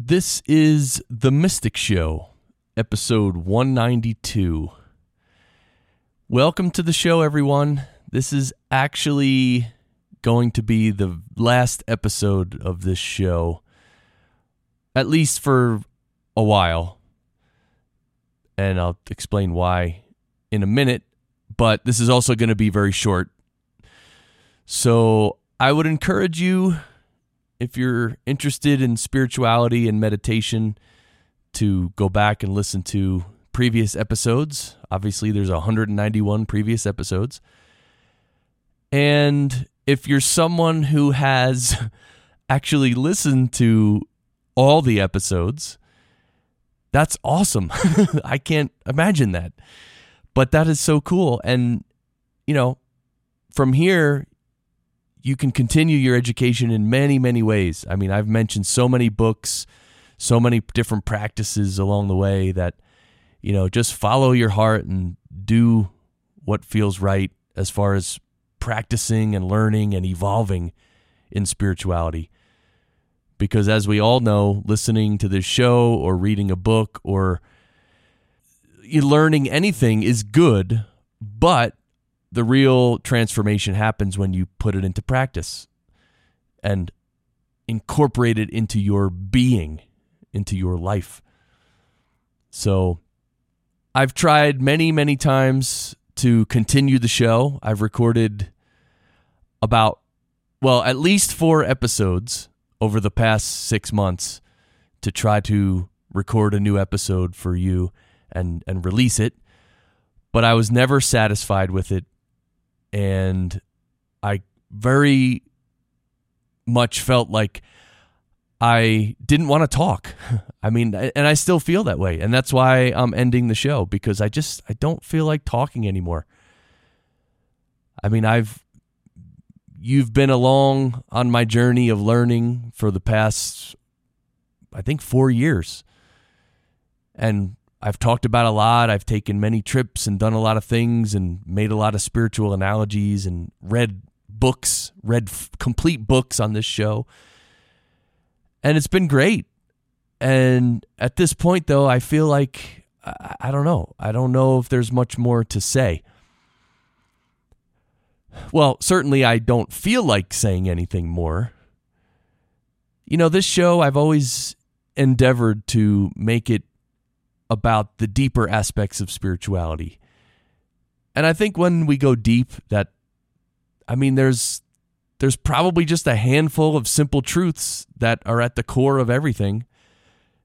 This is The Mystic Show, episode 192. Welcome to the show, everyone. This is actually going to be the last episode of this show, at least for a while. And I'll explain why in a minute, but this is also going to be very short. So I would encourage you if you're interested in spirituality and meditation, to go back and listen to previous episodes. Obviously, there's 191 previous episodes. And if you're someone who has actually listened to all the episodes, that's awesome. I can't imagine that. But that is so cool. And, you know, from here, you can continue your education in many, many ways. I mean, I've mentioned so many books, so many different practices along the way that, you know, just follow your heart and do what feels right as far as practicing and learning and evolving in spirituality. Because as we all know, listening to this show or reading a book or learning anything is good, but the real transformation happens when you put it into practice and incorporate it into your being, into your life. So I've tried many, many times to continue the show. I've recorded about, well, at least four episodes over the past six months to try to record a new episode for you and, and release it. But I was never satisfied with it and I very much felt like I didn't want to talk. I mean, and I still feel that way. And that's why I'm ending the show because I just I don't feel like talking anymore. I mean, I've you've been along on my journey of learning for the past I think 4 years. And I've talked about a lot. I've taken many trips and done a lot of things and made a lot of spiritual analogies and read books, read f- complete books on this show. And it's been great. And at this point, though, I feel like I, I don't know. I don't know if there's much more to say. Well, certainly I don't feel like saying anything more. You know, this show, I've always endeavored to make it about the deeper aspects of spirituality. And I think when we go deep that I mean there's there's probably just a handful of simple truths that are at the core of everything.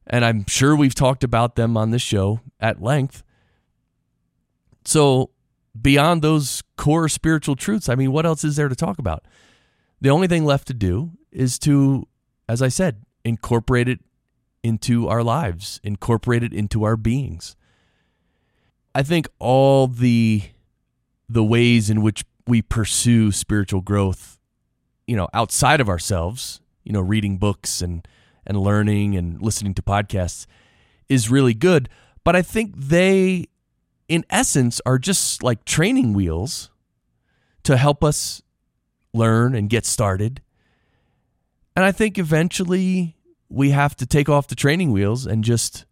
And I'm sure we've talked about them on this show at length. So, beyond those core spiritual truths, I mean, what else is there to talk about? The only thing left to do is to, as I said, incorporate it into our lives, incorporated into our beings. I think all the the ways in which we pursue spiritual growth, you know, outside of ourselves, you know, reading books and and learning and listening to podcasts is really good, but I think they in essence are just like training wheels to help us learn and get started. And I think eventually we have to take off the training wheels and just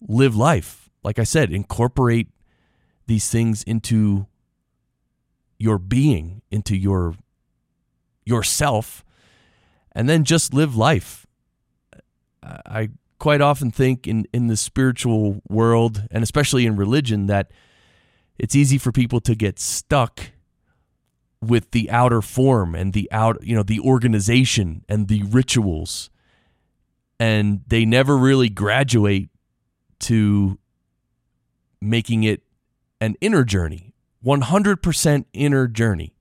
live life. Like I said, incorporate these things into your being, into your yourself, and then just live life. I quite often think in, in the spiritual world, and especially in religion, that it's easy for people to get stuck with the outer form and the out you know the organization and the rituals and they never really graduate to making it an inner journey 100% inner journey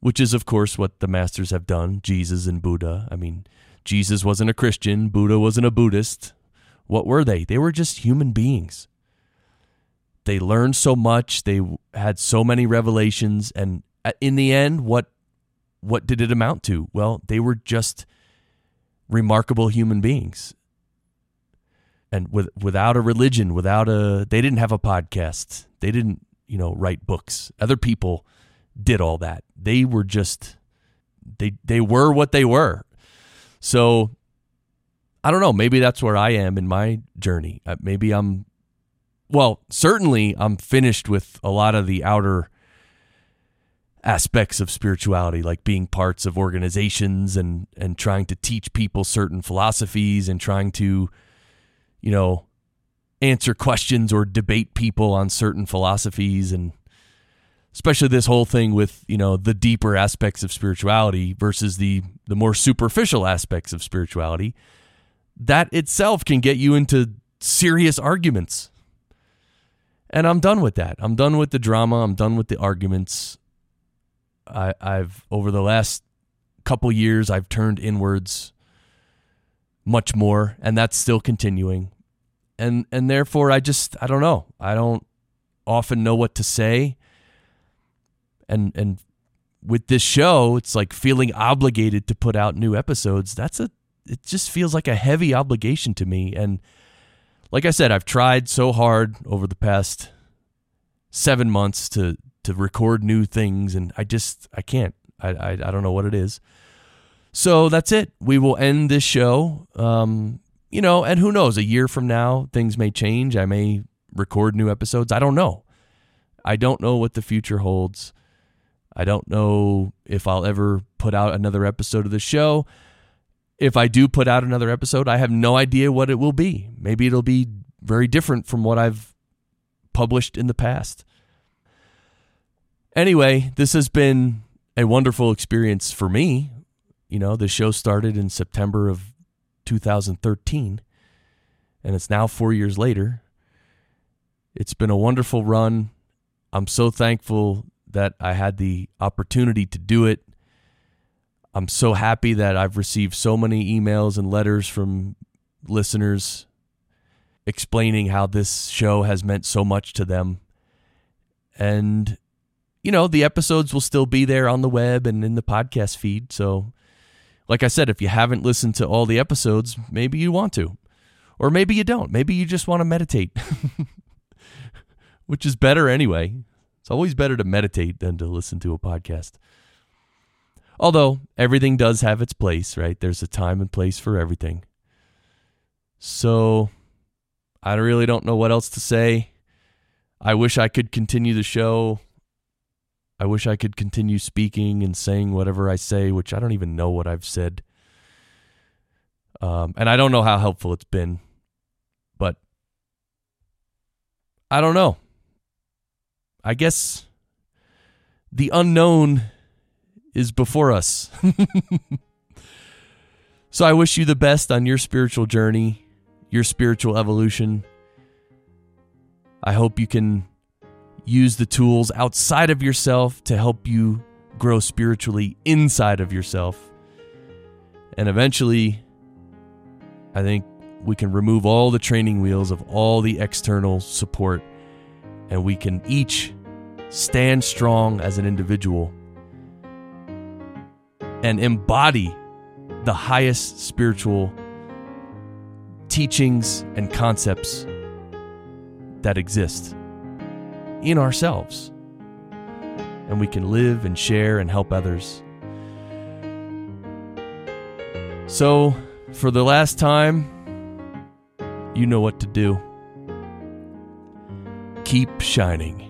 which is of course what the masters have done jesus and buddha. I mean jesus wasn't a christian. Buddha wasn't a buddhist. What were they? They were just human beings. They learned so much. They had so many revelations. And uh, in the end what what did it amount to? Well they were just remarkable human beings. And with without a religion, without a they didn't have a podcast. They didn't, you know, write books. Other people did all that. They were just they they were what they were. So I don't know. Maybe that's where I am in my journey. Uh, maybe I'm, well, certainly I'm finished with a lot of the outer aspects of spirituality, like being parts of organizations and and trying to teach people certain philosophies and trying to, you know, answer questions or debate people on certain philosophies. And especially this whole thing with you know the deeper aspects of spirituality versus the the more superficial aspects of spirituality that itself can get you into serious arguments. And i'm done with that. I'm done with the drama. I'm done with the arguments I, i've over the last couple years i've turned inwards much more and that's still continuing and and therefore i just i don't know i don't often know what to say and and with this show, it's like feeling obligated to put out new episodes. That's a it just feels like a heavy obligation to me. And like I said, I've tried so hard over the past seven months to to record new things, and I just I can't. I I, I don't know what it is. So that's it. We will end this show. Um, you know, and who knows? A year from now, things may change. I may record new episodes. I don't know. I don't know what the future holds. I don't know if I'll ever put out another episode of the show. If I do put out another episode, I have no idea what it will be. Maybe it'll be very different from what I've published in the past. Anyway, this has been a wonderful experience for me. You know, the show started in September of 2013, and it's now four years later. It's been a wonderful run. I'm so thankful that I had the opportunity to do it. I'm so happy that I've received so many emails and letters from listeners explaining how this show has meant so much to them. And, you know, the episodes will still be there on the web and in the podcast feed. So, like I said, if you haven't listened to all the episodes, maybe you want to. Or maybe you don't. Maybe you just want to meditate, which is better anyway. It's always better to meditate than to listen to a podcast. Although everything does have its place, right? There's a time and place for everything. So I really don't know what else to say. I wish I could continue the show. I wish I could continue speaking and saying whatever I say, which I don't even know what I've said. Um, and I don't know how helpful it's been, but I don't know. I guess the unknown is before us. so I wish you the best on your spiritual journey, your spiritual evolution. I hope you can use the tools outside of yourself to help you grow spiritually inside of yourself. And eventually, I think we can remove all the training wheels of all the external support and we can each stand strong as an individual and embody the highest spiritual teachings and concepts that exist in ourselves. And we can live and share and help others. So, for the last time, you know what to do keep shining.